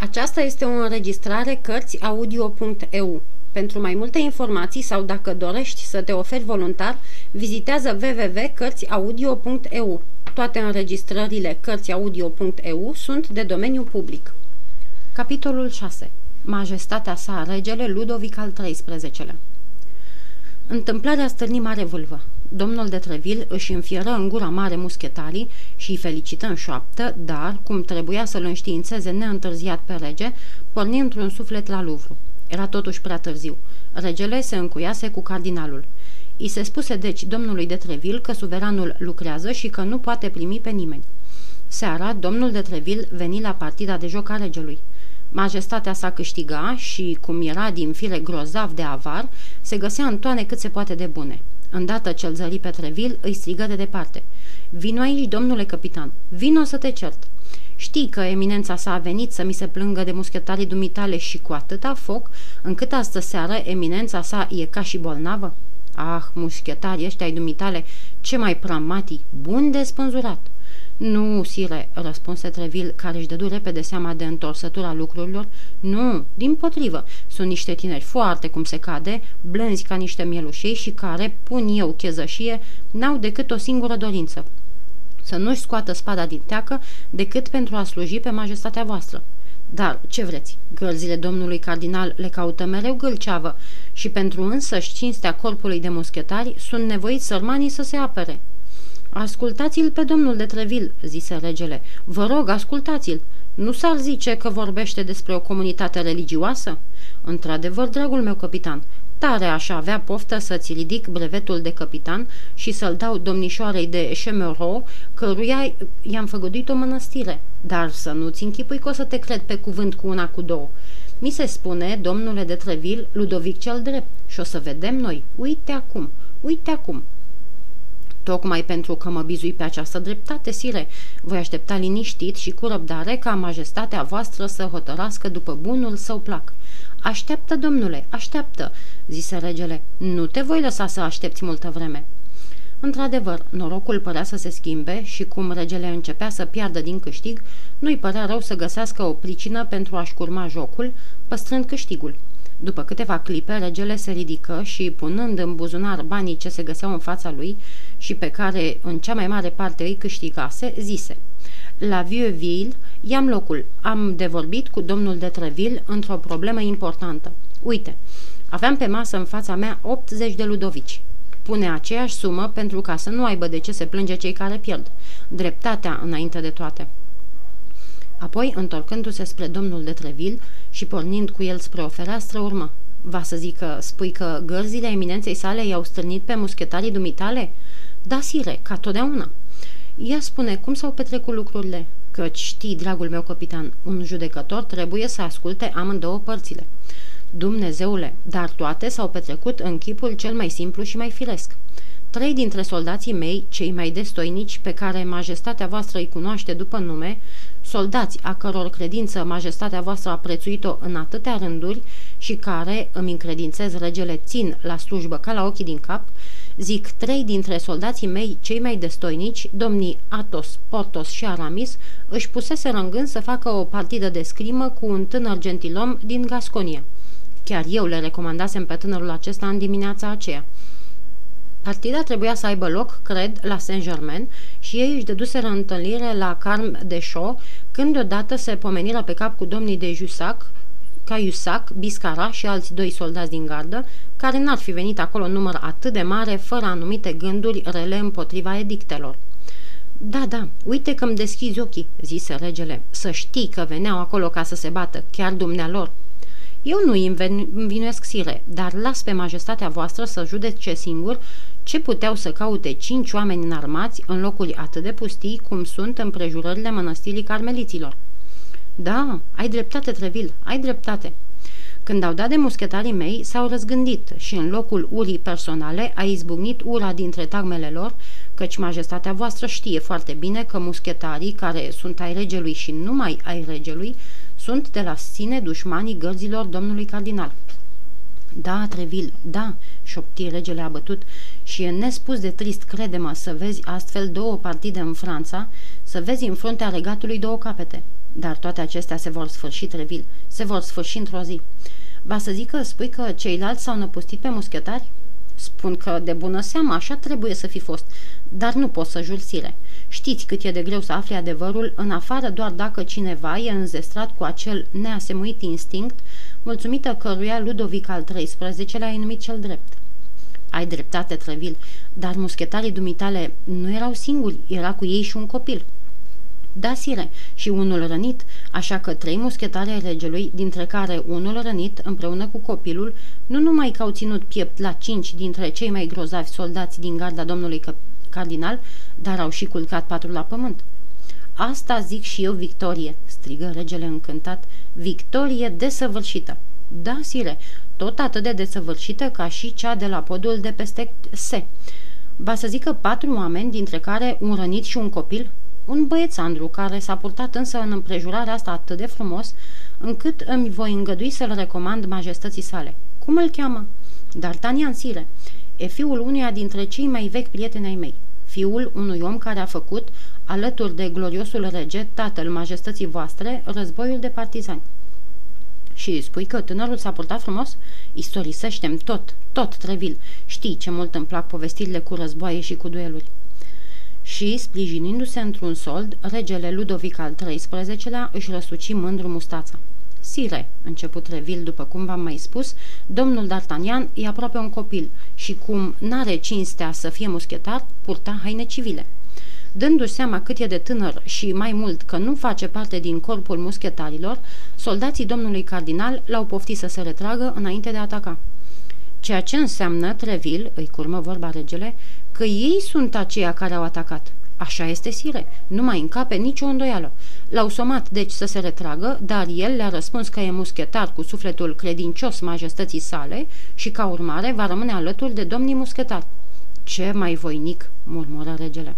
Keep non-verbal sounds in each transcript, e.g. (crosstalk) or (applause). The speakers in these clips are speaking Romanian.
Aceasta este o înregistrare Cărțiaudio.eu. Pentru mai multe informații sau dacă dorești să te oferi voluntar, vizitează www.cărțiaudio.eu. Toate înregistrările Cărțiaudio.eu sunt de domeniu public. Capitolul 6. Majestatea sa, regele Ludovic al XIII-lea Întâmplarea stârni mare vâlvă. Domnul de Treville își înfieră în gura mare muschetarii și îi felicită în șoaptă, dar, cum trebuia să-l înștiințeze neîntârziat pe rege, porni într-un suflet la Louvre. Era totuși prea târziu. Regele se încuiase cu cardinalul. I se spuse deci domnului de Treville că suveranul lucrează și că nu poate primi pe nimeni. Seara, domnul de Treville veni la partida de joc a regelui. Majestatea sa câștiga și, cum era din fire grozav de avar, se găsea în toane cât se poate de bune. Îndată ce-l zări pe Treville, îi strigă de departe. Vino aici, domnule capitan, vino să te cert. Știi că eminența sa a venit să mi se plângă de muschetarii dumitale și cu atâta foc, încât astă seară eminența sa e ca și bolnavă? Ah, muschetarii ăștia ai dumitale, ce mai pramati, bun de spânzurat. Nu, sire, răspunse Treville, care își dădu repede seama de întorsătura lucrurilor. Nu, din potrivă, sunt niște tineri foarte cum se cade, blânzi ca niște mielușei și care, pun eu chezășie, n-au decât o singură dorință. Să nu-și scoată spada din teacă decât pentru a sluji pe majestatea voastră. Dar, ce vreți, gărzile domnului cardinal le caută mereu gâlceavă și pentru însăși cinstea corpului de muschetari sunt nevoiți sărmanii să se apere. Ascultați-l pe domnul de Treville, zise regele. Vă rog, ascultați-l. Nu s-ar zice că vorbește despre o comunitate religioasă? Într-adevăr, dragul meu capitan, tare aș avea poftă să-ți ridic brevetul de capitan și să-l dau domnișoarei de Chemereau, căruia i-am făgăduit o mănăstire. Dar să nu-ți închipui că o să te cred pe cuvânt cu una cu două. Mi se spune, domnule de Treville, Ludovic cel drept, și o să vedem noi. Uite acum, uite acum, Tocmai pentru că mă bizui pe această dreptate, sire, voi aștepta liniștit și cu răbdare ca majestatea voastră să hotărască după bunul său plac. Așteaptă, domnule, așteaptă, zise regele. Nu te voi lăsa să aștepți multă vreme. Într-adevăr, norocul părea să se schimbe și cum regele începea să piardă din câștig, nu-i părea rău să găsească o pricină pentru a-și curma jocul, păstrând câștigul. După câteva clipe, regele se ridică și, punând în buzunar banii ce se găseau în fața lui și pe care în cea mai mare parte îi câștigase, zise La Vieux-Ville i-am locul. Am de vorbit cu domnul de Treville într-o problemă importantă. Uite, aveam pe masă în fața mea 80 de ludovici. Pune aceeași sumă pentru ca să nu aibă de ce se plânge cei care pierd. Dreptatea înainte de toate. Apoi, întorcându-se spre domnul de Treville și pornind cu el spre o fereastră, urmă. Va să zică, spui că gărzile eminenței sale i-au strânit pe muschetarii dumitale? Da, sire, ca totdeauna. Ea spune cum s-au petrecut lucrurile, căci știi, dragul meu capitan, un judecător trebuie să asculte amândouă părțile. Dumnezeule, dar toate s-au petrecut în chipul cel mai simplu și mai firesc. Trei dintre soldații mei, cei mai destoinici, pe care majestatea voastră îi cunoaște după nume, soldați a căror credință majestatea voastră a prețuit-o în atâtea rânduri și care, îmi încredințez regele, țin la slujbă ca la ochii din cap, zic trei dintre soldații mei cei mai destoinici, domnii Atos, Portos și Aramis, își pusese în gând să facă o partidă de scrimă cu un tânăr gentilom din Gasconia. Chiar eu le recomandasem pe tânărul acesta în dimineața aceea. Partida trebuia să aibă loc, cred, la Saint-Germain și ei își deduseră întâlnire la Carm de Show, când deodată se pomeniră pe cap cu domnii de Jussac, Caiusac, Biscara și alți doi soldați din gardă, care n-ar fi venit acolo în număr atât de mare, fără anumite gânduri rele împotriva edictelor. Da, da, uite că îmi deschizi ochii," zise regele, să știi că veneau acolo ca să se bată, chiar dumnealor." Eu nu-i învinuiesc sire, dar las pe majestatea voastră să judece singur ce puteau să caute cinci oameni înarmați în locuri atât de pustii cum sunt împrejurările mănăstirii carmeliților. Da, ai dreptate, Trevil, ai dreptate. Când au dat de muschetarii mei, s-au răzgândit și în locul urii personale a izbucnit ura dintre tagmele lor, căci majestatea voastră știe foarte bine că muschetarii, care sunt ai regelui și numai ai regelui, sunt de la sine dușmanii gărzilor domnului cardinal. Da, Trevil, da, șopti regele abătut, și e nespus de trist, crede-mă, să vezi astfel două partide în Franța, să vezi în fruntea regatului două capete. Dar toate acestea se vor sfârși, Trevil, se vor sfârși într-o zi. Va să zic că spui că ceilalți s-au năpustit pe muschetari? Spun că, de bună seamă, așa trebuie să fi fost, dar nu pot să jur sire. Știți cât e de greu să afli adevărul, în afară doar dacă cineva e înzestrat cu acel neasemuit instinct, mulțumită căruia Ludovic al XIII-lea a numit cel drept. Ai dreptate, Trevil, dar muschetarii dumitale nu erau singuri, era cu ei și un copil. Da, sire, și unul rănit, așa că trei muschetari ai regelui, dintre care unul rănit, împreună cu copilul, nu numai că au ținut piept la cinci dintre cei mai grozavi soldați din garda domnului cardinal, dar au și culcat patul la pământ. Asta zic și eu, Victorie, strigă regele încântat, Victorie desăvârșită. Da, sire, tot atât de desăvârșită ca și cea de la podul de peste Se. Ba să zică patru oameni, dintre care un rănit și un copil, un băiețandru care s-a purtat însă în împrejurarea asta atât de frumos, încât îmi voi îngădui să-l recomand majestății sale. Cum îl cheamă? D'Artagnan Sire. E fiul unuia dintre cei mai vechi prieteni ai mei. Fiul unui om care a făcut, alături de gloriosul rege, tatăl majestății voastre, războiul de partizani. Și spui că tânărul s-a purtat frumos? Istorisește-mi tot, tot, Trevil. Știi ce mult îmi plac povestirile cu războaie și cu dueluri și, sprijinindu-se într-un sold, regele Ludovic al XIII-lea își răsuci mândru mustața. Sire, început Revil, după cum v-am mai spus, domnul D'Artagnan e aproape un copil și cum n-are cinstea să fie muschetar, purta haine civile. Dându-și seama cât e de tânăr și mai mult că nu face parte din corpul muschetarilor, soldații domnului cardinal l-au poftit să se retragă înainte de a ataca. Ceea ce înseamnă, Trevil, îi curmă vorba regele, că ei sunt aceia care au atacat. Așa este, sire, nu mai încape nicio îndoială. L-au somat, deci, să se retragă, dar el le-a răspuns că e muschetar cu sufletul credincios majestății sale și, ca urmare, va rămâne alături de domnii muschetari. Ce mai voinic, murmură regele.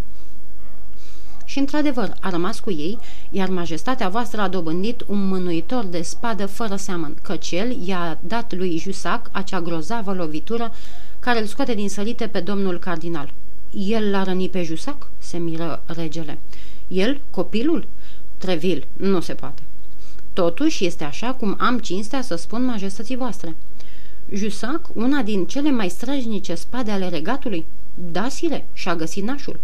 Și, într-adevăr, a rămas cu ei, iar majestatea voastră a dobândit un mânuitor de spadă fără seamăn, căci el i-a dat lui Jusac acea grozavă lovitură care îl scoate din sărite pe domnul cardinal. El l-a rănit pe Jusac? se miră regele. El? Copilul? Trevil, nu se poate. Totuși este așa cum am cinstea să spun majestății voastre. Jusac, una din cele mai străjnice spade ale regatului? Da, sire, și-a găsit nașul.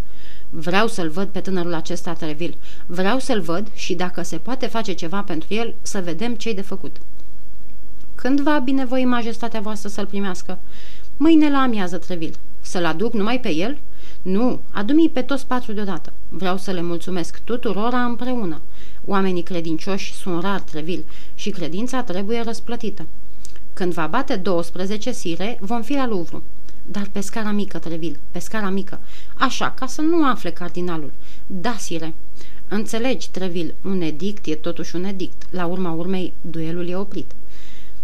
Vreau să-l văd pe tânărul acesta, Trevil. Vreau să-l văd și dacă se poate face ceva pentru el, să vedem ce-i de făcut. Când va binevoi majestatea voastră să-l primească? Mâine la amiază, Trevil. Să-l aduc numai pe el? Nu, adu-mi pe toți patru deodată. Vreau să le mulțumesc tuturora împreună. Oamenii credincioși sunt rar, Trevil, și credința trebuie răsplătită. Când va bate 12 sire, vom fi la Louvre. Dar pe scara mică, Trevil, pe scara mică. Așa, ca să nu afle cardinalul. Da, sire. Înțelegi, Trevil, un edict e totuși un edict. La urma urmei, duelul e oprit.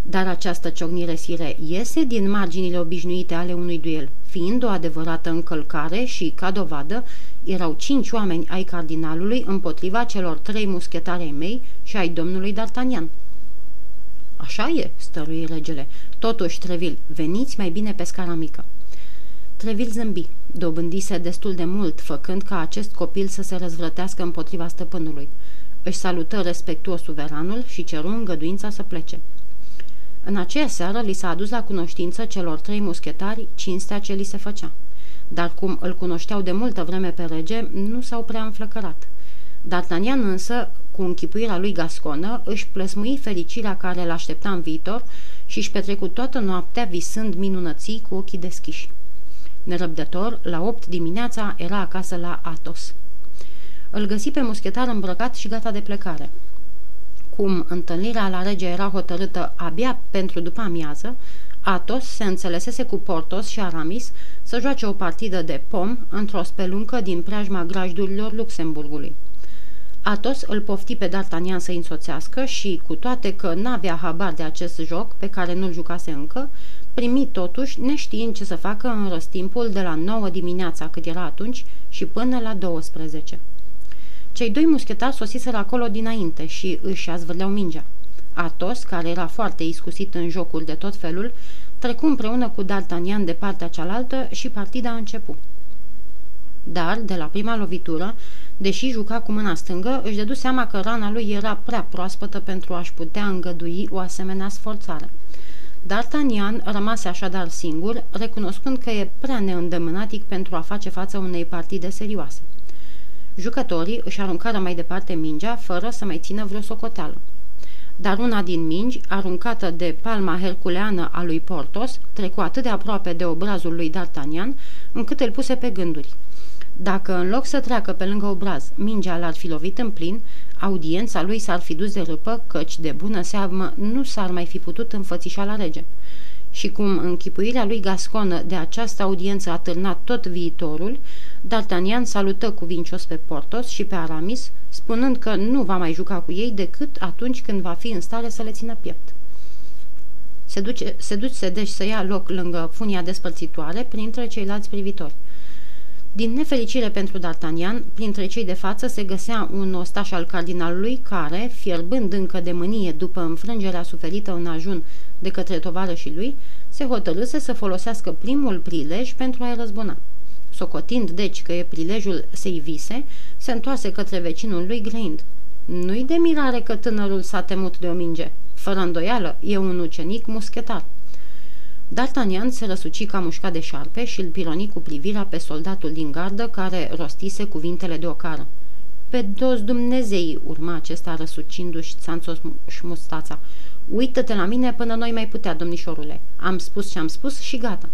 Dar această ciocnire sire iese din marginile obișnuite ale unui duel, fiind o adevărată încălcare și, ca dovadă, erau cinci oameni ai cardinalului împotriva celor trei muschetari ai mei și ai domnului D'Artagnan. Așa e, stărui regele. Totuși, Trevil, veniți mai bine pe scara mică. Trevil zâmbi, dobândise destul de mult, făcând ca acest copil să se răzvrătească împotriva stăpânului. Își salută respectuos suveranul și ceru îngăduința să plece. În aceea seară li s-a adus la cunoștință celor trei muschetari cinstea ce li se făcea. Dar cum îl cunoșteau de multă vreme pe rege, nu s-au prea înflăcărat. D'Artagnan însă, cu închipuirea lui gasconă, își plăsmui fericirea care l-aștepta în viitor și își petrecut toată noaptea visând minunății cu ochii deschiși. Nerăbdător, la opt dimineața era acasă la Atos. Îl găsi pe muschetar îmbrăcat și gata de plecare. Cum întâlnirea la rege era hotărâtă abia pentru după amiază, Atos se înțelesese cu Portos și Aramis să joace o partidă de pom într-o speluncă din preajma grajdurilor Luxemburgului. Atos îl pofti pe D'Artagnan să însoțească și, cu toate că n-avea habar de acest joc, pe care nu-l jucase încă, primi totuși, neștiind ce să facă în răstimpul de la 9 dimineața, cât era atunci, și până la 12. Cei doi muschetari sosiseră acolo dinainte și își azvârleau mingea. Atos, care era foarte iscusit în jocuri de tot felul, trecu împreună cu D'Artagnan de partea cealaltă și partida a început. Dar, de la prima lovitură, Deși juca cu mâna stângă, își dădu seama că rana lui era prea proaspătă pentru a-și putea îngădui o asemenea sforțare. D'Artagnan rămase așadar singur, recunoscând că e prea neîndemânatic pentru a face față unei partide serioase. Jucătorii își aruncară mai departe mingea, fără să mai țină vreo socoteală. Dar una din mingi, aruncată de palma herculeană a lui Portos, trecu atât de aproape de obrazul lui D'Artagnan, încât îl puse pe gânduri. Dacă în loc să treacă pe lângă obraz, mingea l-ar fi lovit în plin, audiența lui s-ar fi dus de râpă, căci de bună seamă nu s-ar mai fi putut înfățișa la rege. Și cum închipuirea lui gasconă de această audiență a târnat tot viitorul, D'Artagnan salută cuvincios pe Portos și pe Aramis, spunând că nu va mai juca cu ei decât atunci când va fi în stare să le țină piept. Se duce, se duce deci să ia loc lângă funia despărțitoare printre ceilalți privitori. Din nefericire pentru D'Artagnan, printre cei de față se găsea un ostaș al cardinalului care, fierbând încă de mânie după înfrângerea suferită în ajun de către tovarășii lui, se hotărâse să folosească primul prilej pentru a-i răzbuna. Socotind deci că e prilejul să-i vise, se întoarse către vecinul lui grăind. Nu-i de mirare că tânărul s-a temut de o minge. Fără îndoială, e un ucenic muschetar. D'Artagnan se răsuci ca mușcat de șarpe și îl pironi cu privirea pe soldatul din gardă care rostise cuvintele de ocară. Pe dos Dumnezei, urma acesta răsucindu-și țanțos și mustața. Uită-te la mine până noi mai putea, domnișorule. Am spus ce am spus și gata.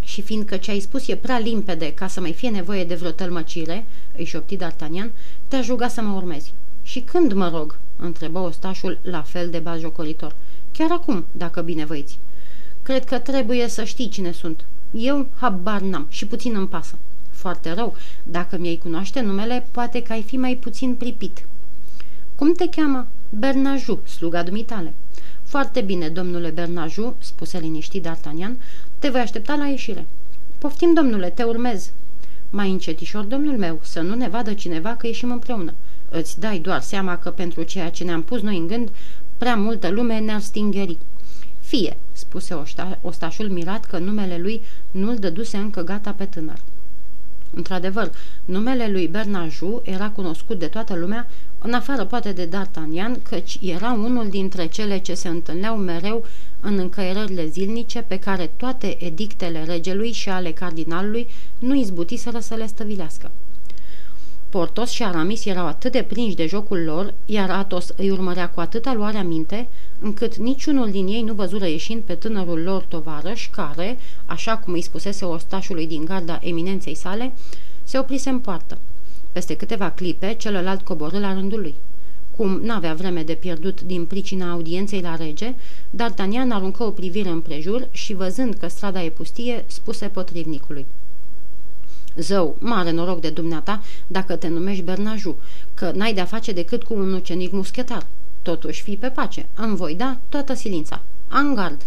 Și fiindcă ce ai spus e prea limpede ca să mai fie nevoie de vreo tălmăcire, îi șopti D'Artagnan, te-aș ruga să mă urmezi. Și când mă rog? întrebă ostașul la fel de bazjocoritor. Chiar acum, dacă binevăiți. Cred că trebuie să știi cine sunt. Eu habar n-am și puțin îmi pasă. Foarte rău. Dacă mi-ai cunoaște numele, poate că ai fi mai puțin pripit. Cum te cheamă? Bernaju, sluga dumitale. Foarte bine, domnule Bernaju, spuse liniștit D'Artagnan, te voi aștepta la ieșire. Poftim, domnule, te urmez. Mai încetișor, domnul meu, să nu ne vadă cineva că ieșim împreună. Îți dai doar seama că pentru ceea ce ne-am pus noi în gând, prea multă lume ne-ar stingeri. Fie, spuse osta, ostașul mirat că numele lui nu-l dăduse încă gata pe tânăr. Într-adevăr, numele lui Bernaju era cunoscut de toată lumea, în afară poate de D'Artagnan, căci era unul dintre cele ce se întâlneau mereu în încăierările zilnice pe care toate edictele regelui și ale cardinalului nu izbutiseră să le stăvilească. Portos și Aramis erau atât de prinși de jocul lor, iar Atos îi urmărea cu atâta luarea minte, încât niciunul din ei nu văzură ieșind pe tânărul lor tovarăș care, așa cum îi spusese ostașului din garda eminenței sale, se oprise în poartă. Peste câteva clipe, celălalt coborâ la rândul lui. Cum n-avea vreme de pierdut din pricina audienței la rege, D'Artagnan aruncă o privire împrejur și, văzând că strada e pustie, spuse potrivnicului. Zău, mare noroc de dumneata dacă te numești Bernaju, că n-ai de-a face decât cu un ucenic muschetar. Totuși, fii pe pace, îmi voi da toată silința. Angard!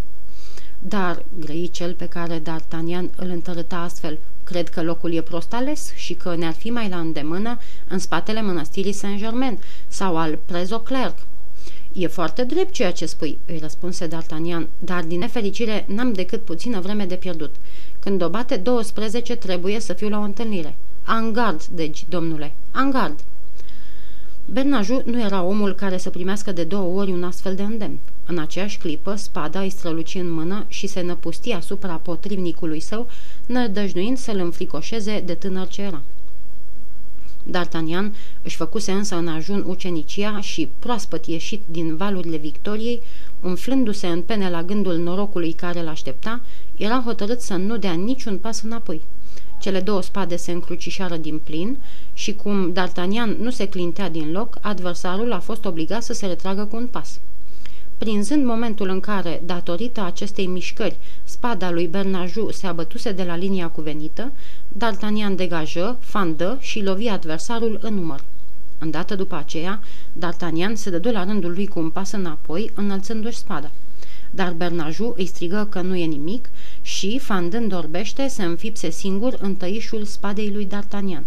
Dar, grăi cel pe care D'Artagnan îl întărâta astfel, cred că locul e prost ales și că ne-ar fi mai la îndemână în spatele mănăstirii Saint-Germain sau al Prezoclerc. E foarte drept ceea ce spui, îi răspunse D'Artagnan, dar din nefericire n-am decât puțină vreme de pierdut. Când o bate 12, trebuie să fiu la o întâlnire. Angard, deci, domnule, angard! Bernaju nu era omul care să primească de două ori un astfel de îndemn. În aceeași clipă, spada îi străluci în mână și se năpusti asupra potrivnicului său, nădăjduind să-l înfricoșeze de tânăr ce era. D'Artagnan își făcuse însă în ajun ucenicia și, proaspăt ieșit din valurile victoriei, umflându-se în pene la gândul norocului care l-aștepta, era hotărât să nu dea niciun pas înapoi. Cele două spade se încrucișară din plin și cum D'Artagnan nu se clintea din loc, adversarul a fost obligat să se retragă cu un pas. Prinzând momentul în care, datorită acestei mișcări, spada lui Bernaju se abătuse de la linia cuvenită, D'Artagnan degajă, fandă și lovi adversarul în număr. Îndată după aceea, D'Artagnan se dădu la rândul lui cu un pas înapoi, înălțându-și spada. Dar Bernaju îi strigă că nu e nimic și, fandând orbește, se înfipse singur în tăișul spadei lui D'Artagnan.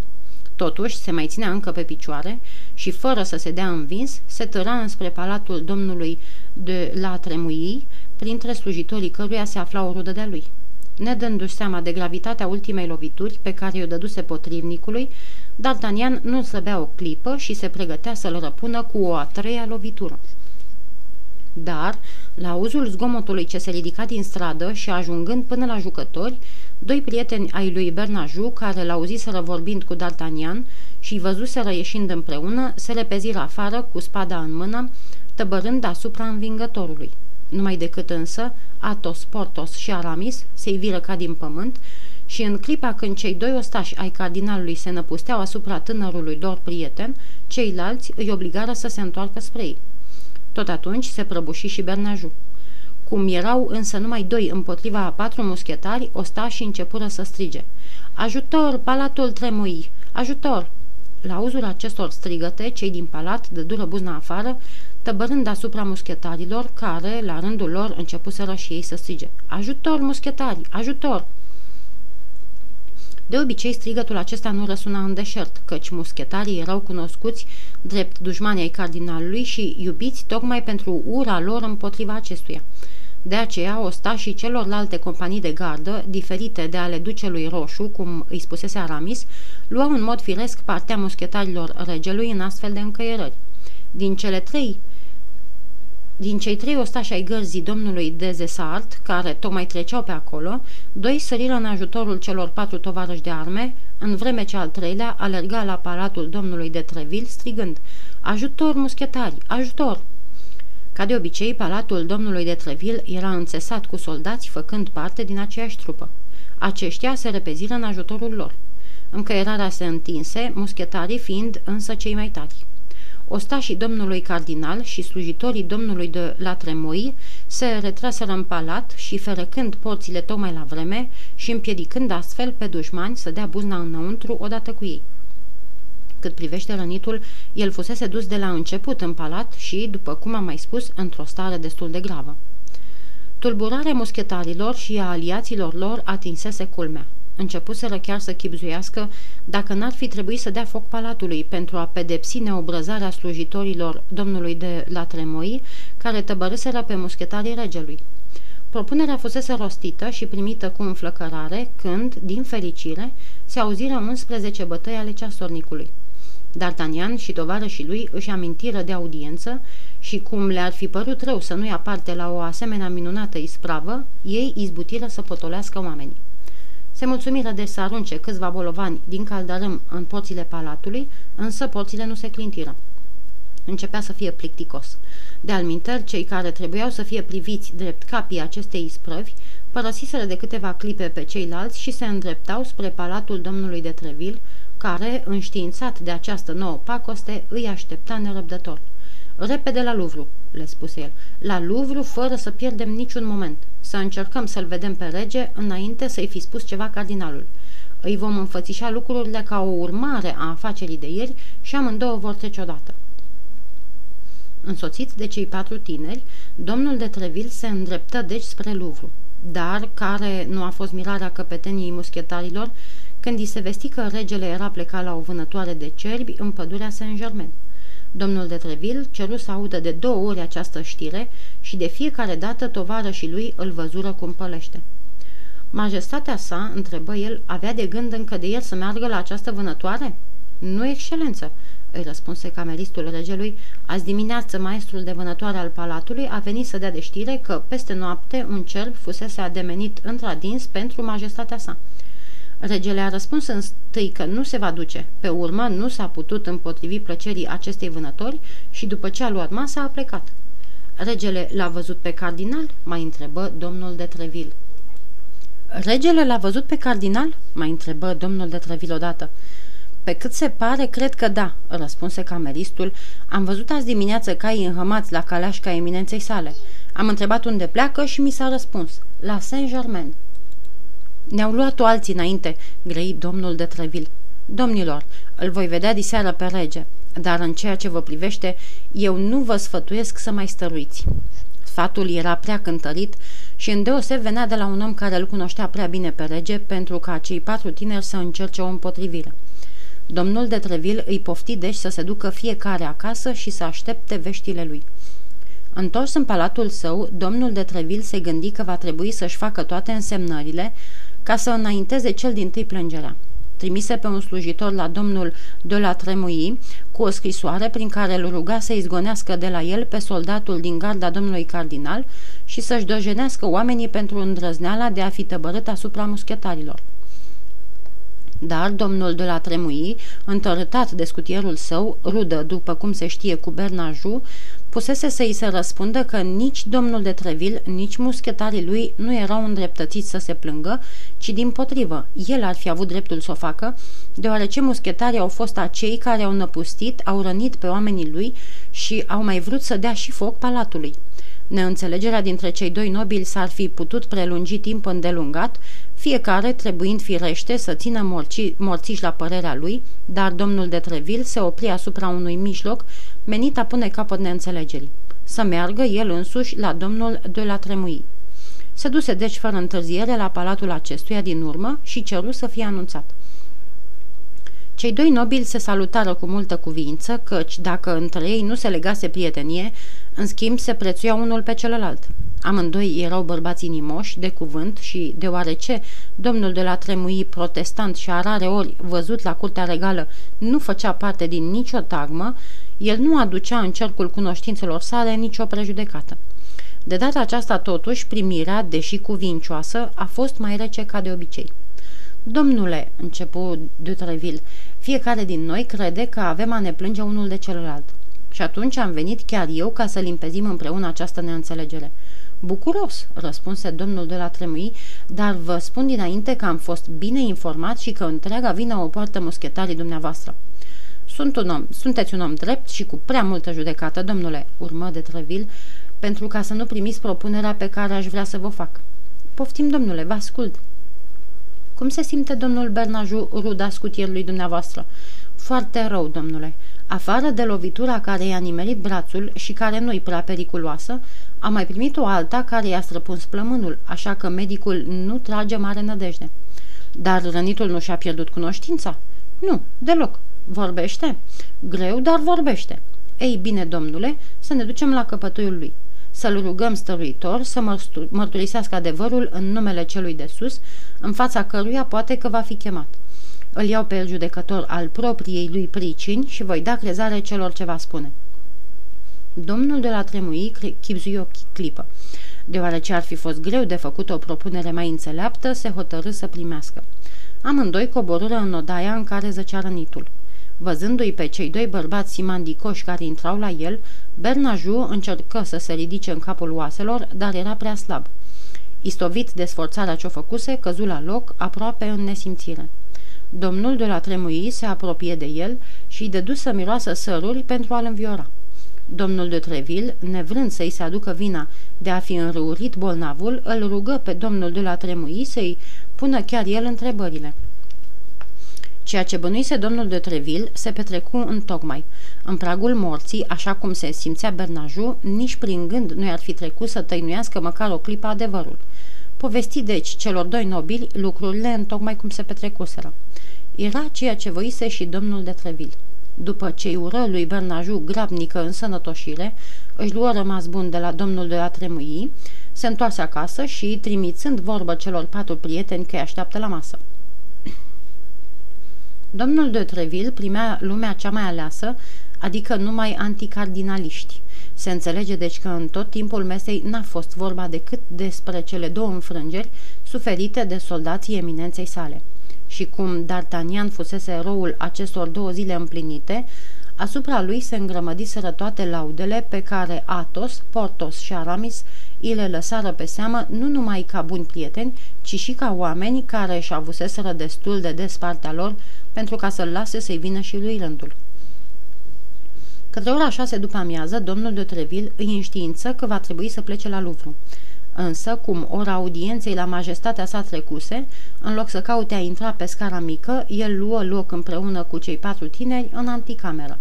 Totuși, se mai ținea încă pe picioare și, fără să se dea învins, se tăra înspre palatul domnului de la Tremuii, printre slujitorii căruia se afla o rudă de-a lui. Nedându-și seama de gravitatea ultimei lovituri pe care i-o dăduse potrivnicului, D'Artagnan nu slăbea o clipă și se pregătea să-l răpună cu o a treia lovitură. Dar, la auzul zgomotului ce se ridica din stradă și ajungând până la jucători, doi prieteni ai lui Bernaju, care l-auziseră vorbind cu D'Artagnan și văzuseră ieșind împreună, se repeziră afară cu spada în mână, tăbărând asupra învingătorului. Numai decât însă, Atos, Portos și Aramis se iviră ca din pământ și în clipa când cei doi ostași ai cardinalului se năpusteau asupra tânărului dor prieten, ceilalți îi obligară să se întoarcă spre ei. Tot atunci se prăbuși și Bernaju. Cum erau însă numai doi împotriva a patru muschetari, ostașii începură să strige. Ajutor, palatul tremui! Ajutor! La auzul acestor strigăte, cei din palat dură buzna afară, tăbărând asupra muschetarilor, care, la rândul lor, începuseră și ei să strige. Ajutor, muschetari! Ajutor! De obicei, strigătul acesta nu răsuna în deșert, căci muschetarii erau cunoscuți drept dușmanii ai cardinalului și iubiți tocmai pentru ura lor împotriva acestuia. De aceea, ostașii celorlalte companii de gardă, diferite de ale ducelui roșu, cum îi spusese Aramis, luau în mod firesc partea muschetarilor regelui în astfel de încăierări. Din cele trei din cei trei ostași ai gărzii domnului de Zesart, care tocmai treceau pe acolo, doi săriră în ajutorul celor patru tovarăși de arme, în vreme ce al treilea alerga la palatul domnului de Treville, strigând Ajutor, muschetari! Ajutor!" Ca de obicei, palatul domnului de Treville era înțesat cu soldați făcând parte din aceeași trupă. Aceștia se repeziră în ajutorul lor. Încăierarea se întinse, muschetarii fiind însă cei mai tari. Ostașii domnului cardinal și slujitorii domnului de la Tremoi se retraseră în palat și, ferecând porțile tocmai la vreme și împiedicând astfel pe dușmani să dea buzna înăuntru odată cu ei. Cât privește rănitul, el fusese dus de la început în palat și, după cum am mai spus, într-o stare destul de gravă. Tulburarea muschetarilor și a aliaților lor atinsese culmea. Începuseră chiar să chipzuiască dacă n-ar fi trebuit să dea foc palatului pentru a pedepsi neobrăzarea slujitorilor domnului de la Tremoi, care tăbărâseră pe muschetarii regelui. Propunerea fusese rostită și primită cu înflăcărare când, din fericire, se auziră 11 bătăi ale ceasornicului. D'Artagnan și tovarășii lui își amintiră de audiență și cum le-ar fi părut rău să nu ia parte la o asemenea minunată ispravă, ei izbutiră să potolească oamenii. Se mulțumiră de să arunce câțiva bolovani din caldărâm în porțile palatului, însă porțile nu se clintiră. Începea să fie plicticos. De alminter, cei care trebuiau să fie priviți drept capii acestei isprăvi, părăsiseră de câteva clipe pe ceilalți și se îndreptau spre palatul domnului de Treville, care, înștiințat de această nouă pacoste, îi aștepta nerăbdător. Repede la Louvre, le spuse el. La Louvre, fără să pierdem niciun moment. Să încercăm să-l vedem pe rege înainte să-i fi spus ceva cardinalul. Îi vom înfățișa lucrurile ca o urmare a afacerii de ieri și amândouă vor trece odată. Însoțiți de cei patru tineri, domnul de Treville se îndreptă deci spre Louvre, dar care nu a fost mirarea căpeteniei muschetarilor când i se vesti că regele era plecat la o vânătoare de cerbi în pădurea Saint-Germain. Domnul de Treville ceru să audă de două ori această știre și de fiecare dată tovară și lui îl văzură cum pălește. Majestatea sa, întrebă el, avea de gând încă de el să meargă la această vânătoare? Nu, excelență, îi răspunse cameristul regelui, azi dimineață maestrul de vânătoare al palatului a venit să dea de știre că peste noapte un cerb fusese ademenit într-adins pentru majestatea sa. Regele a răspuns întâi că nu se va duce, pe urmă nu s-a putut împotrivi plăcerii acestei vânători și după ce a luat masa a plecat. Regele l-a văzut pe cardinal? mai întrebă domnul de Treville. Regele l-a văzut pe cardinal? mai întrebă domnul de Treville odată. Pe cât se pare, cred că da, răspunse cameristul. Am văzut azi dimineață caii înhămați la caleașca eminenței sale. Am întrebat unde pleacă și mi s-a răspuns. La Saint-Germain. Ne-au luat-o alții înainte, grăi domnul de Treville. Domnilor, îl voi vedea diseară pe rege, dar în ceea ce vă privește, eu nu vă sfătuiesc să mai stăruiți. Sfatul era prea cântărit și îndeoseb venea de la un om care îl cunoștea prea bine pe rege pentru ca cei patru tineri să încerce o împotrivire. Domnul de Treville îi pofti deci să se ducă fiecare acasă și să aștepte veștile lui. Întors în palatul său, domnul de Treville se gândi că va trebui să-și facă toate însemnările ca să înainteze cel din tâi plângerea. trimise pe un slujitor la domnul de la Tremui cu o scrisoare prin care îl ruga să izgonească de la el pe soldatul din garda domnului cardinal și să-și dojenească oamenii pentru îndrăzneala de a fi tăbărât asupra muschetarilor. Dar domnul de la Tremui, întărătat de scutierul său, rudă, după cum se știe, cu Bernaju, pusese să-i se răspundă că nici domnul de Trevil, nici muschetarii lui nu erau îndreptățiți să se plângă, ci din potrivă, el ar fi avut dreptul să o facă, deoarece muschetarii au fost acei care au năpustit, au rănit pe oamenii lui și au mai vrut să dea și foc palatului. Neînțelegerea dintre cei doi nobili s-ar fi putut prelungi timp îndelungat, fiecare trebuind firește să țină morci, morțiși la părerea lui, dar domnul de Treville se opri asupra unui mijloc menit a pune capăt neînțelegerii. Să meargă el însuși la domnul de la Tremui. Se duse deci fără întârziere la palatul acestuia din urmă și ceru să fie anunțat. Cei doi nobili se salutară cu multă cuvință, căci dacă între ei nu se legase prietenie, în schimb se prețuia unul pe celălalt. Amândoi erau bărbați inimoși, de cuvânt și, deoarece domnul de la Tremui, protestant și a rare ori văzut la curtea regală, nu făcea parte din nicio tagmă, el nu aducea în cercul cunoștințelor sale nicio prejudecată. De data aceasta, totuși, primirea, deși cuvincioasă, a fost mai rece ca de obicei. Domnule, începu de Treville, fiecare din noi crede că avem a ne plânge unul de celălalt. Și atunci am venit chiar eu ca să limpezim împreună această neînțelegere. Bucuros, răspunse domnul de la Tremui, dar vă spun dinainte că am fost bine informat și că întreaga vină o poartă muschetarii dumneavoastră. Sunt un om, sunteți un om drept și cu prea multă judecată, domnule, urmă de Treville, pentru ca să nu primiți propunerea pe care aș vrea să vă fac. Poftim, domnule, vă ascult. Cum se simte domnul Bernaju ruda scutierului dumneavoastră? Foarte rău, domnule. Afară de lovitura care i-a nimerit brațul și care nu-i prea periculoasă, a mai primit o alta care i-a străpuns plămânul, așa că medicul nu trage mare nădejde. Dar rănitul nu și-a pierdut cunoștința? Nu, deloc. Vorbește? Greu, dar vorbește. Ei bine, domnule, să ne ducem la căpătâiul lui. Să-l rugăm stăruitor să mărturisească adevărul în numele celui de sus, în fața căruia poate că va fi chemat. Îl iau pe el judecător al propriei lui pricini și voi da crezare celor ce va spune. Domnul de la Tremui chipzui o clipă. Deoarece ar fi fost greu de făcut o propunere mai înțeleaptă, se hotărâ să primească. Amândoi coborâră în odaia în care zăcea rănitul. Văzându-i pe cei doi bărbați simandicoși care intrau la el, Bernaju încercă să se ridice în capul oaselor, dar era prea slab. Istovit de sforțarea ce-o făcuse, căzu la loc, aproape în nesimțire. Domnul de la Tremui se apropie de el și îi dădu să miroasă săruri pentru a-l înviora. Domnul de Treville, nevrând să-i se aducă vina de a fi înrăurit bolnavul, îl rugă pe domnul de la Tremui să-i pună chiar el întrebările. Ceea ce bănuise domnul de Treville se petrecu în tocmai. În pragul morții, așa cum se simțea Bernaju, nici prin gând nu i-ar fi trecut să tăinuiască măcar o clipă adevărul. Povesti deci celor doi nobili lucrurile în tocmai cum se petrecuseră. Era ceea ce voise și domnul de Treville. După ce ură lui Bernaju grabnică în sănătoșire, își luă rămas bun de la domnul de la Tremui, se întoarse acasă și, trimițând vorbă celor patru prieteni că îi așteaptă la masă. Domnul de Treville primea lumea cea mai aleasă, adică numai anticardinaliști. Se înțelege deci că în tot timpul mesei n-a fost vorba decât despre cele două înfrângeri suferite de soldații eminenței sale. Și cum D'Artagnan fusese eroul acestor două zile împlinite, asupra lui se îngrămădiseră toate laudele pe care Athos, Portos și Aramis îi le lăsară pe seamă nu numai ca buni prieteni, ci și ca oameni care își avuseseră destul de des partea lor pentru ca să-l lase să-i vină și lui rândul. Către ora șase după amiază, domnul de Treville îi înștiință că va trebui să plece la Louvre. Însă, cum ora audienței la majestatea sa trecuse, în loc să caute a intra pe scara mică, el luă loc împreună cu cei patru tineri în anticameră.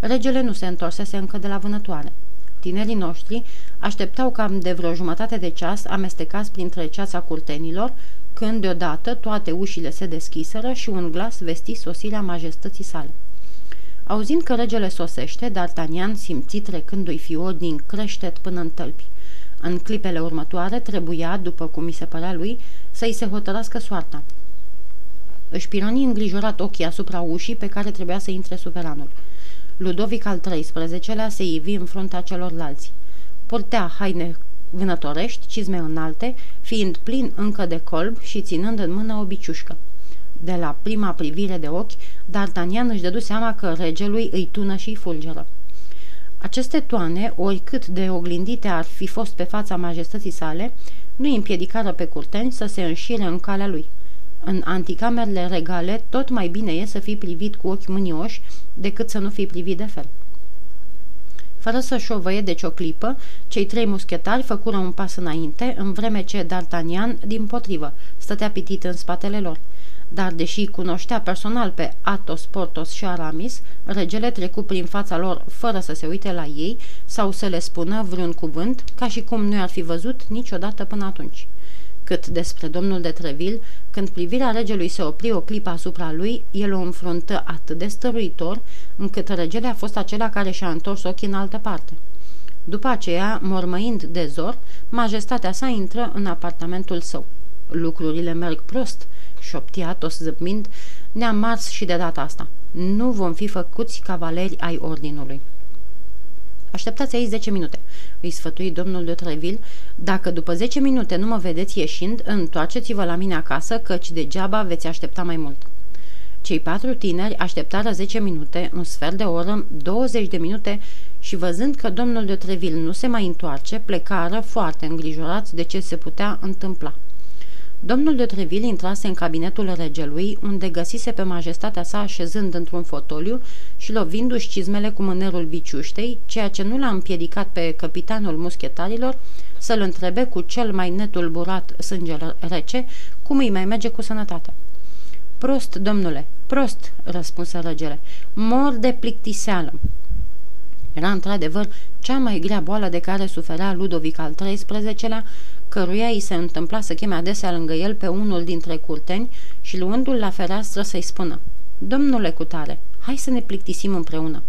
Regele nu se întorsese încă de la vânătoare. Tinerii noștri așteptau cam de vreo jumătate de ceas amestecați printre ceața curtenilor, când deodată toate ușile se deschiseră și un glas vesti sosirea majestății sale. Auzind că regele sosește, D'Artagnan simți trecându-i fior din creștet până în tălpi. În clipele următoare trebuia, după cum mi se părea lui, să-i se hotărască soarta. Își pironi îngrijorat ochii asupra ușii pe care trebuia să intre suveranul. Ludovic al XIII-lea se ivi în fruntea celorlalți. Purtea haine vânătorești, cizme înalte, fiind plin încă de colb și ținând în mână o biciușcă. De la prima privire de ochi, D'Artagnan își dădu seama că regelui îi tună și fulgeră. Aceste toane, oricât de oglindite ar fi fost pe fața majestății sale, nu îi împiedicară pe curteni să se înșire în calea lui. În anticamerele regale, tot mai bine e să fii privit cu ochi mânioși decât să nu fii privit de fel. Fără să șovăie deci o clipă, cei trei muschetari făcură un pas înainte, în vreme ce D'Artagnan, din potrivă, stătea pitit în spatele lor. Dar, deși cunoștea personal pe Athos, Portos și Aramis, regele trecu prin fața lor fără să se uite la ei sau să le spună vreun cuvânt, ca și cum nu i-ar fi văzut niciodată până atunci. Cât despre domnul de Treville, când privirea regelui se opri o clipă asupra lui, el o înfruntă atât de stăruitor, încât regele a fost acela care și-a întors ochii în altă parte. După aceea, mormăind de zor, majestatea sa intră în apartamentul său. Lucrurile merg prost, șoptia Atos zâmbind, ne-am mars și de data asta. Nu vom fi făcuți cavaleri ai ordinului. Așteptați aici 10 minute, îi sfătui domnul de Treville. Dacă după 10 minute nu mă vedeți ieșind, întoarceți-vă la mine acasă, căci degeaba veți aștepta mai mult. Cei patru tineri așteptară 10 minute, un sfert de oră, 20 de minute și văzând că domnul de Treville nu se mai întoarce, plecară foarte îngrijorați de ce se putea întâmpla. Domnul de Treville intrase în cabinetul regelui, unde găsise pe majestatea sa așezând într-un fotoliu și lovindu-și cizmele cu mânerul biciuștei, ceea ce nu l-a împiedicat pe capitanul muschetarilor să-l întrebe cu cel mai netulburat sânge rece cum îi mai merge cu sănătatea. Prost, domnule, prost, răspunse regele, mor de plictiseală. Era într-adevăr cea mai grea boală de care suferea Ludovic al XIII-lea, căruia îi se întâmpla să cheme adesea lângă el pe unul dintre curteni și luându-l la fereastră să-i spună Domnule cutare, hai să ne plictisim împreună.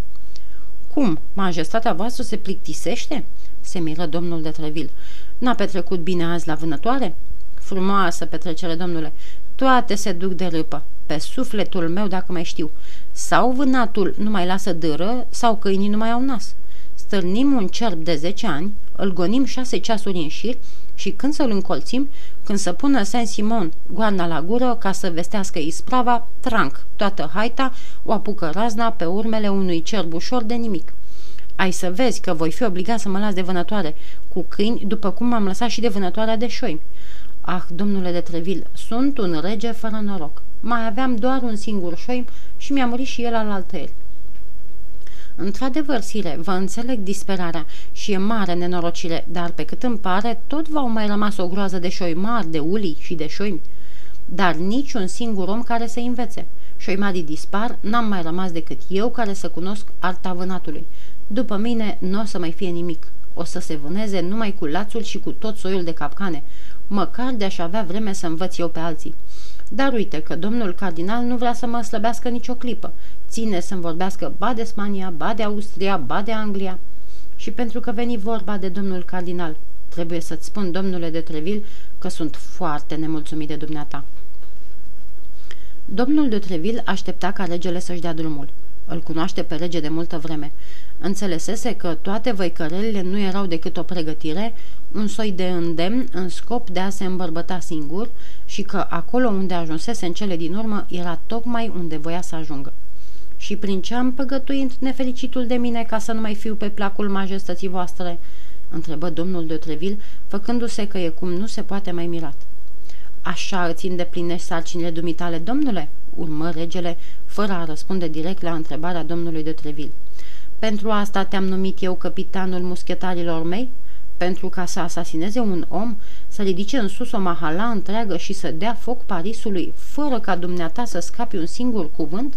Cum? Majestatea voastră se plictisește?" se miră domnul de Trevil. N-a petrecut bine azi la vânătoare?" Frumoasă petrecere, domnule. Toate se duc de râpă. Pe sufletul meu, dacă mai știu. Sau vânatul nu mai lasă dâră, sau câinii nu mai au nas. Stârnim un cerb de 10 ani, îl gonim șase ceasuri în șir și când să-l încolțim, când să pună Saint-Simon goarna la gură ca să vestească isprava, tranc, toată haita o apucă razna pe urmele unui cerb ușor de nimic. Ai să vezi că voi fi obligat să mă las de vânătoare cu câini, după cum m-am lăsat și de vânătoarea de șoimi. Ah, domnule de Treville, sunt un rege fără noroc. Mai aveam doar un singur șoim și mi-a murit și el al altăieri. Într-adevăr, Sire, vă înțeleg disperarea și e mare nenorocire, dar pe cât îmi pare, tot v-au mai rămas o groază de șoi mari, de uli și de șoimi. Dar nici un singur om care să învețe. Șoimarii dispar, n-am mai rămas decât eu care să cunosc arta vânatului. După mine nu o să mai fie nimic. O să se vâneze numai cu lațul și cu tot soiul de capcane. Măcar de-aș avea vreme să învăț eu pe alții. Dar uite că domnul cardinal nu vrea să mă slăbească nicio clipă. Ține să-mi vorbească ba de Spania, ba de Austria, ba de Anglia. Și pentru că veni vorba de domnul cardinal, trebuie să-ți spun, domnule de Treville, că sunt foarte nemulțumit de dumneata. Domnul de Treville aștepta ca regele să-și dea drumul. Îl cunoaște pe rege de multă vreme. Înțelesese că toate văicărelile nu erau decât o pregătire, un soi de îndemn în scop de a se îmbărbăta singur și că acolo unde ajunsese în cele din urmă era tocmai unde voia să ajungă. Și prin ce am păgătuind nefericitul de mine ca să nu mai fiu pe placul majestății voastre?" întrebă domnul de Treville, făcându-se că e cum nu se poate mai mirat. Așa îți îndeplinești sarcinile dumitale, domnule?" urmă regele, fără a răspunde direct la întrebarea domnului de Treville. Pentru asta te-am numit eu capitanul muschetarilor mei? Pentru ca să asasineze un om, să ridice în sus o mahala întreagă și să dea foc Parisului, fără ca dumneata să scapi un singur cuvânt?"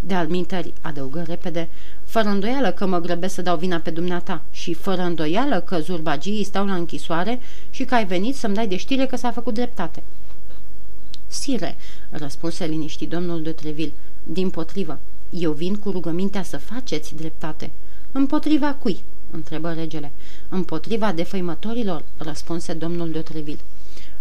De alminteri, adăugă repede, fără îndoială că mă grăbesc să dau vina pe dumneata și fără îndoială că zurbagii stau la închisoare și că ai venit să-mi dai de știre că s-a făcut dreptate. Sire, răspunse liniștit domnul de Treville, din potrivă, eu vin cu rugămintea să faceți dreptate. Împotriva cui? întrebă regele. Împotriva defăimătorilor, răspunse domnul de Treville.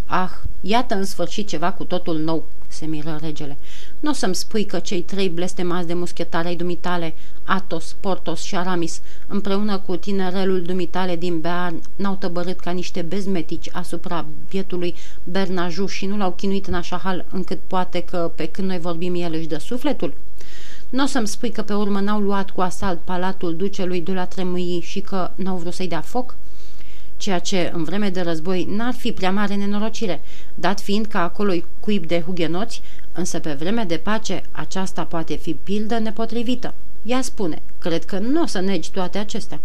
Ah, iată în sfârșit ceva cu totul nou, se miră regele. Nu o să-mi spui că cei trei blestemați de muschetari ai dumitale, Atos, Portos și Aramis, împreună cu tinerelul dumitale din Bearn, n-au tăbărât ca niște bezmetici asupra bietului Bernaju și nu l-au chinuit în așa hal încât poate că pe când noi vorbim el își dă sufletul? Nu o să-mi spui că pe urmă n-au luat cu asalt palatul ducelui de la Tremui și că n-au vrut să-i dea foc? ceea ce în vreme de război n-ar fi prea mare nenorocire, dat fiind că acolo-i cuib de hugenoți, însă pe vreme de pace aceasta poate fi pildă nepotrivită. Ea spune, cred că nu o să negi toate acestea.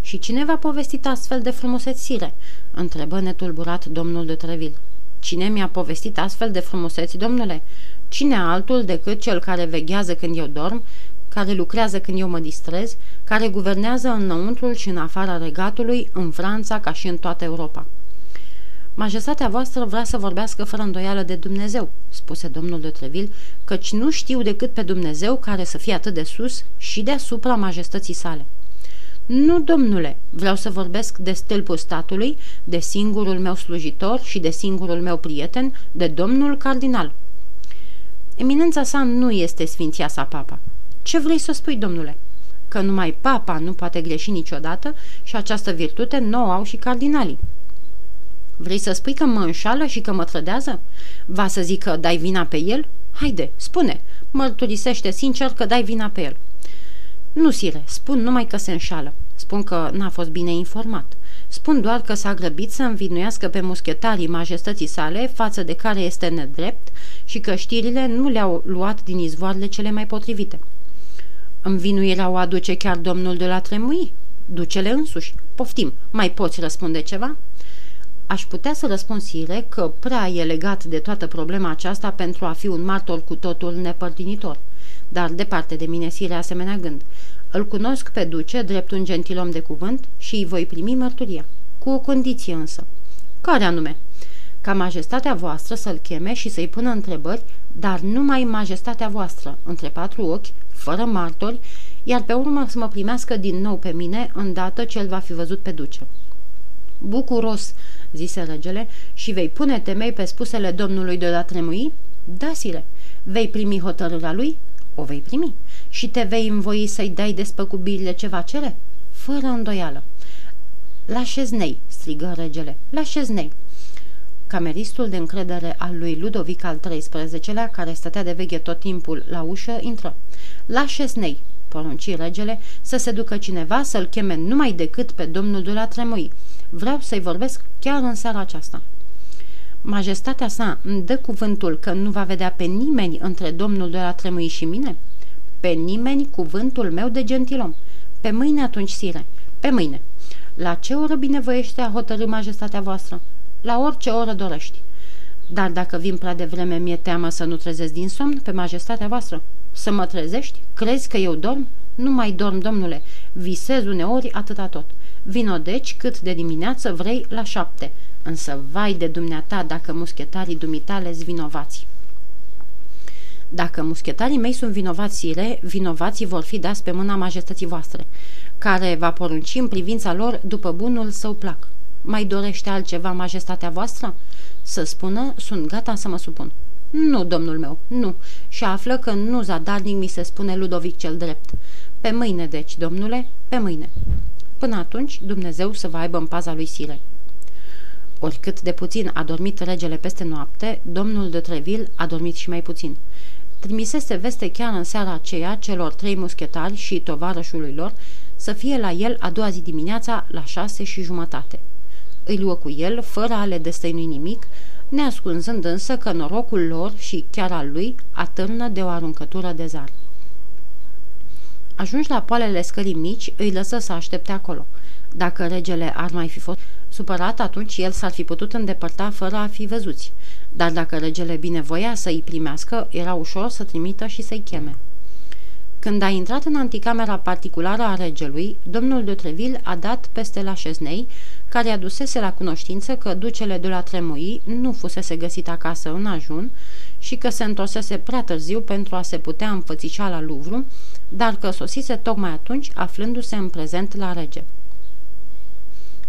Și cine v-a povestit astfel de frumusețire? întrebă netulburat domnul de Treville. Cine mi-a povestit astfel de frumuseți, domnule? Cine altul decât cel care veghează când eu dorm, care lucrează când eu mă distrez, care guvernează înăuntrul și în afara regatului, în Franța ca și în toată Europa. Majestatea voastră vrea să vorbească fără îndoială de Dumnezeu, spuse domnul de Treville, căci nu știu decât pe Dumnezeu care să fie atât de sus și deasupra majestății sale. Nu, domnule, vreau să vorbesc de stâlpul statului, de singurul meu slujitor și de singurul meu prieten, de domnul cardinal. Eminența sa nu este sfinția sa papa. Ce vrei să spui, domnule? Că numai papa nu poate greși niciodată și această virtute nu o au și cardinalii. Vrei să spui că mă înșală și că mă trădează? Va să zic că dai vina pe el? Haide, spune, mărturisește sincer că dai vina pe el. Nu, sire, spun numai că se înșală. Spun că n-a fost bine informat. Spun doar că s-a grăbit să învinuiască pe muschetarii majestății sale, față de care este nedrept, și că știrile nu le-au luat din izvoarele cele mai potrivite. Învinuirea o aduce chiar domnul de la Tremui? Ducele însuși. Poftim, mai poți răspunde ceva?" Aș putea să răspund sire că prea e legat de toată problema aceasta pentru a fi un martor cu totul nepărtinitor. Dar departe de mine sire asemenea gând. Îl cunosc pe duce drept un gentilom de cuvânt și îi voi primi mărturia. Cu o condiție însă. Care anume? Ca majestatea voastră să-l cheme și să-i pună întrebări, dar numai majestatea voastră, între patru ochi, fără martori, iar pe urmă să mă primească din nou pe mine, îndată ce el va fi văzut pe duce. Bucuros, zise regele, și vei pune temei pe spusele domnului de la Tremui? Da, sire. Vei primi hotărârea lui? O vei primi. Și te vei învoi să-i dai despăcubirile ce va cere? Fără îndoială. La șeznei, strigă regele, la șeznei. Cameristul de încredere al lui Ludovic al XIII-lea, care stătea de veche tot timpul la ușă, intră. La șesnei, porunci regele, să se ducă cineva să-l cheme numai decât pe domnul de la Tremui. Vreau să-i vorbesc chiar în seara aceasta. Majestatea sa îmi dă cuvântul că nu va vedea pe nimeni între domnul de la Tremui și mine? Pe nimeni cuvântul meu de gentilom. Pe mâine atunci, sire. Pe mâine. La ce oră binevoiește a hotărâ majestatea voastră? La orice oră dorești. Dar dacă vin prea devreme, mi-e teamă să nu trezesc din somn pe majestatea voastră. Să mă trezești? Crezi că eu dorm? Nu mai dorm, domnule. Visez uneori atâta tot. Vino deci cât de dimineață vrei la șapte. Însă vai de dumneata dacă muschetarii dumitale vinovați. Dacă muschetarii mei sunt vinovați, sire, vinovații vor fi dați pe mâna majestății voastre, care va porunci în privința lor după bunul său plac. Mai dorește altceva majestatea voastră? Să spună, sunt gata să mă supun. Nu, domnul meu, nu. Și află că nu zadarnic mi se spune Ludovic cel drept. Pe mâine, deci, domnule, pe mâine. Până atunci, Dumnezeu să vă aibă în paza lui Sire. Oricât de puțin a dormit regele peste noapte, domnul de Treville a dormit și mai puțin. Trimisese veste chiar în seara aceea celor trei muschetari și tovarășului lor să fie la el a doua zi dimineața la șase și jumătate. Îi luă cu el, fără a le destăinui nimic, neascunzând însă că norocul lor și chiar al lui atârnă de o aruncătură de zar. Ajungi la poalele scării mici, îi lăsă să aștepte acolo. Dacă regele ar mai fi fost supărat, atunci el s-ar fi putut îndepărta fără a fi văzuți. Dar dacă regele binevoia să îi primească, era ușor să trimită și să-i cheme. Când a intrat în anticamera particulară a regelui, domnul de Treville a dat peste la șeznei, care adusese la cunoștință că ducele de la Tremui nu fusese găsit acasă în ajun și că se întorsese prea târziu pentru a se putea înfățișa la Louvre, dar că sosise tocmai atunci, aflându-se în prezent la rege.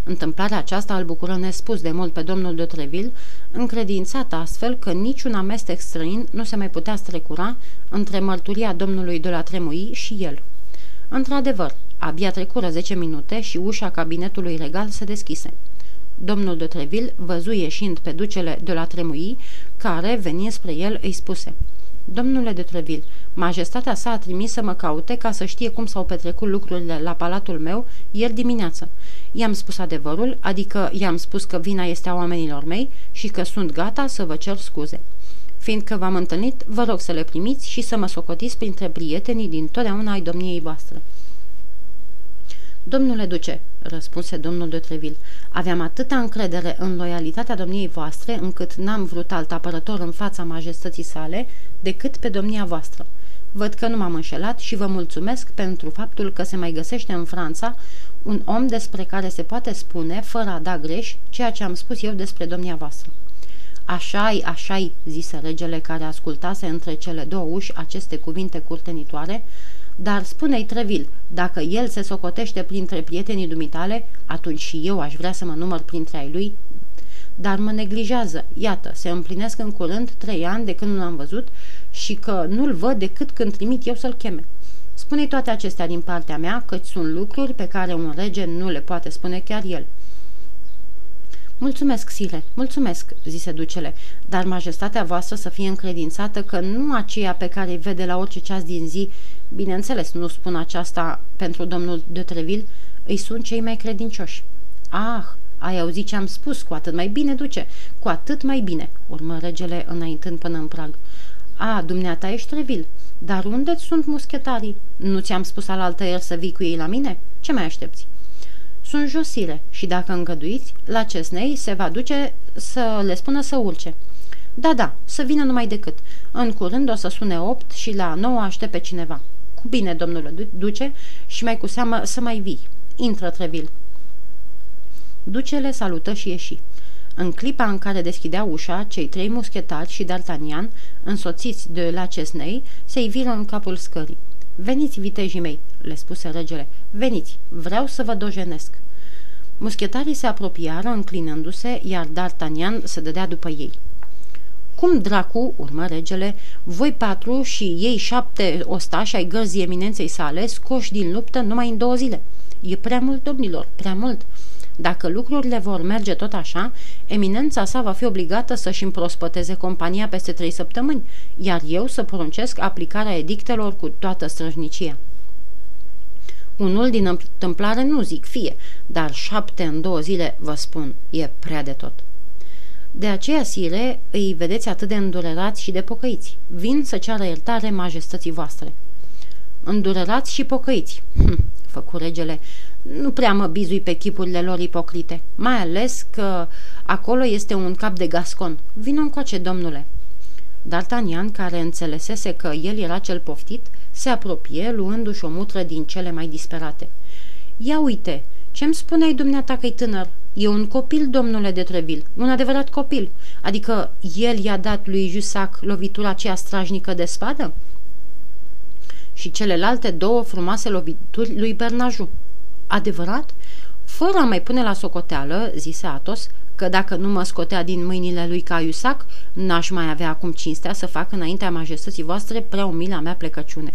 Întâmplarea aceasta îl bucură nespus de mult pe domnul de Treville, încredințat astfel că niciun amestec străin nu se mai putea strecura între mărturia domnului de la Tremui și el. Într-adevăr, abia trecură zece minute și ușa cabinetului regal se deschise. Domnul de Treville văzu ieșind pe ducele de la Tremui, care, venind spre el, îi spuse Domnule de Treville, majestatea sa a trimis să mă caute ca să știe cum s-au petrecut lucrurile la palatul meu ieri dimineață. I-am spus adevărul, adică i-am spus că vina este a oamenilor mei și că sunt gata să vă cer scuze. Fiindcă v-am întâlnit, vă rog să le primiți și să mă socotiți printre prietenii din totdeauna ai domniei voastre. Domnule duce, răspunse domnul de Treville, aveam atâta încredere în loialitatea domniei voastre, încât n-am vrut alt apărător în fața majestății sale decât pe domnia voastră. Văd că nu m-am înșelat și vă mulțumesc pentru faptul că se mai găsește în Franța un om despre care se poate spune, fără a da greș, ceea ce am spus eu despre domnia voastră. Așa-i, așa-i, zise regele care ascultase între cele două uși aceste cuvinte curtenitoare, dar spune-i Trevil, dacă el se socotește printre prietenii dumitale, atunci și eu aș vrea să mă număr printre ai lui, dar mă neglijează. Iată, se împlinesc în curând trei ani de când nu l-am văzut și că nu-l văd decât când trimit eu să-l cheme. Spune toate acestea din partea mea, căci sunt lucruri pe care un rege nu le poate spune chiar el. Mulțumesc, Sire, mulțumesc, zise ducele, dar majestatea voastră să fie încredințată că nu aceea pe care îi vede la orice ceas din zi, bineînțeles, nu spun aceasta pentru domnul de Treville, îi sunt cei mai credincioși. Ah, ai auzit ce am spus, cu atât mai bine, duce, cu atât mai bine, urmă regele înaintând până în prag. A, dumneata ești Treville, dar unde sunt muschetarii? Nu ți-am spus alaltă ieri să vii cu ei la mine? Ce mai aștepți? Sunt josire și dacă îngăduiți, la Cesnei se va duce să le spună să urce. Da, da, să vină numai decât. În curând o să sune opt și la nouă aștept pe cineva. Cu bine, domnule duce, și mai cu seamă să mai vii. Intră, Trevil. Ducele salută și ieși. În clipa în care deschidea ușa, cei trei muschetari și D'Artagnan, însoțiți de la Cesnei, se iviră în capul scării. Veniți, vitejii mei, le spuse regele, veniți, vreau să vă dojenesc. Muschetarii se apropiară înclinându-se, iar D'Artagnan se dădea după ei. Cum dracu, urmă regele, voi patru și ei șapte ostași ai gărzii eminenței sale scoși din luptă numai în două zile. E prea mult, domnilor, prea mult. Dacă lucrurile vor merge tot așa, eminența sa va fi obligată să-și împrospăteze compania peste trei săptămâni, iar eu să poruncesc aplicarea edictelor cu toată străjnicia. Unul din întâmplare nu zic fie, dar șapte în două zile, vă spun, e prea de tot. De aceea, sire, îi vedeți atât de îndurerați și de pocăiți. Vin să ceară iertare majestății voastre. Îndurerați și pocăiți, hm, (laughs) făcu regele, nu prea mă bizui pe chipurile lor ipocrite, mai ales că acolo este un cap de gascon. Vino încoace, domnule. D'Artagnan, care înțelesese că el era cel poftit, se apropie, luându-și o mutră din cele mai disperate. Ia uite, ce-mi spuneai dumneata că-i tânăr? E un copil, domnule de Treville, un adevărat copil. Adică el i-a dat lui Jusac lovitura aceea strajnică de spadă? Și celelalte două frumoase lovituri lui Bernaju. Adevărat? Fără a mai pune la socoteală, zise Atos, că dacă nu mă scotea din mâinile lui Caiusac, n-aș mai avea acum cinstea să fac înaintea majestății voastre prea umila mea plecăciune.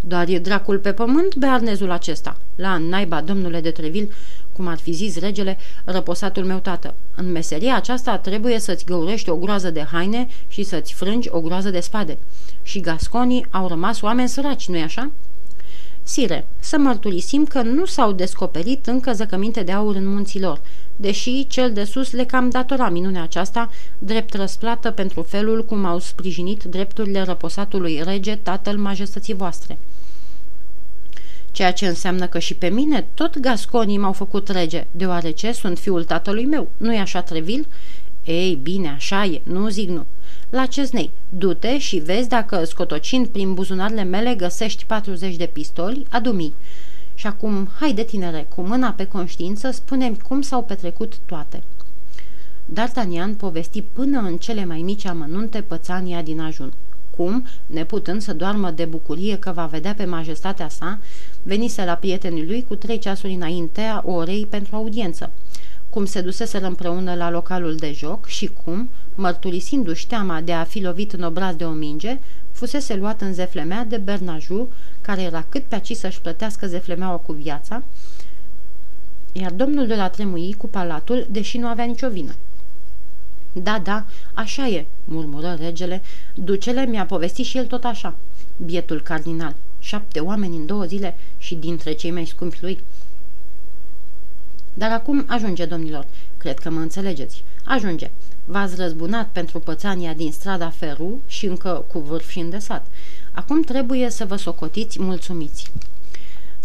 Doar e dracul pe pământ, bearnezul acesta. La naiba, domnule de Treville, cum ar fi zis regele, răposatul meu tată. În meseria aceasta trebuie să-ți găurești o groază de haine și să-ți frângi o groază de spade. Și gasconii au rămas oameni săraci, nu-i așa?" Sire, să mărturisim că nu s-au descoperit încă zăcăminte de aur în munților, deși cel de sus le cam datora minunea aceasta, drept răsplată pentru felul cum au sprijinit drepturile răposatului rege, tatăl majestății voastre. Ceea ce înseamnă că și pe mine tot gasconii m-au făcut rege, deoarece sunt fiul tatălui meu, nu-i așa, Trevil? Ei, bine, așa e, nu zic nu la Cesnei. Du-te și vezi dacă, scotocind prin buzunarele mele, găsești 40 de pistoli, adumi. Și acum, haide tinere, cu mâna pe conștiință, spune cum s-au petrecut toate. D'Artagnan povesti până în cele mai mici amănunte pățania din ajun. Cum, neputând să doarmă de bucurie că va vedea pe majestatea sa, venise la prietenii lui cu trei ceasuri înaintea orei pentru audiență – cum se duseseră împreună la localul de joc și cum, mărturisindu-și teama de a fi lovit în obraz de o minge, fusese luat în zeflemea de Bernaju, care era cât pe aci să-și plătească zeflemeaua cu viața, iar domnul de la Tremui cu palatul, deși nu avea nicio vină. Da, da, așa e, murmură regele. Ducele mi-a povestit și el tot așa. Bietul cardinal, șapte oameni în două zile și dintre cei mai scumpi lui. Dar acum ajunge, domnilor. Cred că mă înțelegeți. Ajunge. V-ați răzbunat pentru pățania din strada Feru și încă cu vârf și îndesat. Acum trebuie să vă socotiți mulțumiți.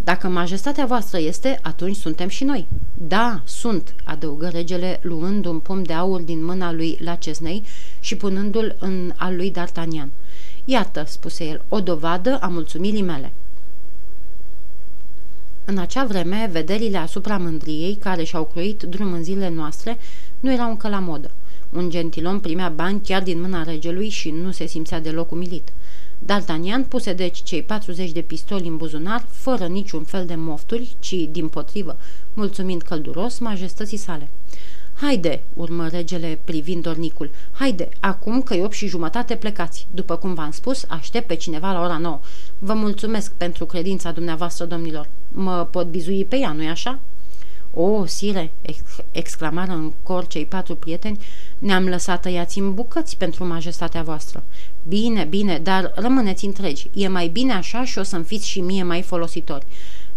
Dacă majestatea voastră este, atunci suntem și noi. Da, sunt, adăugă regele, luând un pom de aur din mâna lui la Cesnei și punându-l în al lui D'Artagnan. Iată, spuse el, o dovadă a mulțumirii mele. În acea vreme, vederile asupra mândriei care și-au croit drum în zilele noastre nu erau încă la modă. Un gentilom primea bani chiar din mâna regelui și nu se simțea deloc umilit. D'Artagnan puse deci cei 40 de pistoli în buzunar, fără niciun fel de mofturi, ci, din potrivă, mulțumind călduros majestății sale. Haide, urmă regele privind dornicul, haide, acum că e 8 și jumătate plecați. După cum v-am spus, aștept pe cineva la ora 9. Vă mulțumesc pentru credința dumneavoastră, domnilor. Mă pot bizui pe ea, nu-i așa?" O, sire!" ex- exclamară în cor cei patru prieteni, ne-am lăsat tăiați în bucăți pentru majestatea voastră. Bine, bine, dar rămâneți întregi. E mai bine așa și o să-mi fiți și mie mai folositori.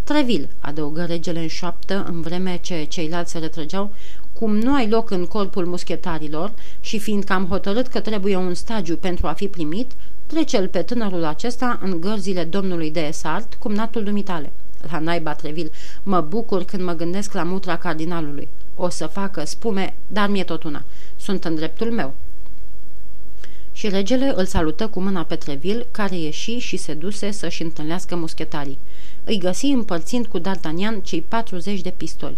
Trevil, adăugă regele în șoaptă, în vreme ce ceilalți se retrăgeau, cum nu ai loc în corpul muschetarilor și fiindcă am hotărât că trebuie un stagiu pentru a fi primit, trece-l pe tânărul acesta în gărzile domnului de Esart, cumnatul dumitale. La naiba Trevil, mă bucur când mă gândesc la mutra cardinalului. O să facă spume, dar mi-e tot una. Sunt în dreptul meu. Și regele îl salută cu mâna pe Trevil, care ieși și se duse să-și întâlnească muschetarii. Îi găsi împărțind cu D'Artagnan cei 40 de pistoli.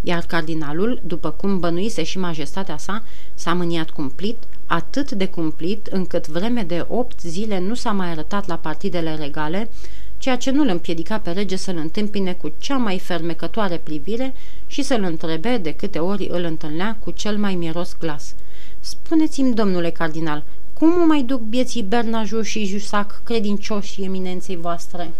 Iar cardinalul, după cum bănuise și majestatea sa, s-a mâniat cumplit, atât de cumplit încât vreme de opt zile nu s-a mai arătat la partidele regale, ceea ce nu îl împiedica pe rege să-l întâmpine cu cea mai fermecătoare privire și să-l întrebe de câte ori îl întâlnea cu cel mai mieros glas. Spuneți-mi, domnule cardinal, cum mai duc bieții Bernaju și Jusac credincioși eminenței voastre?"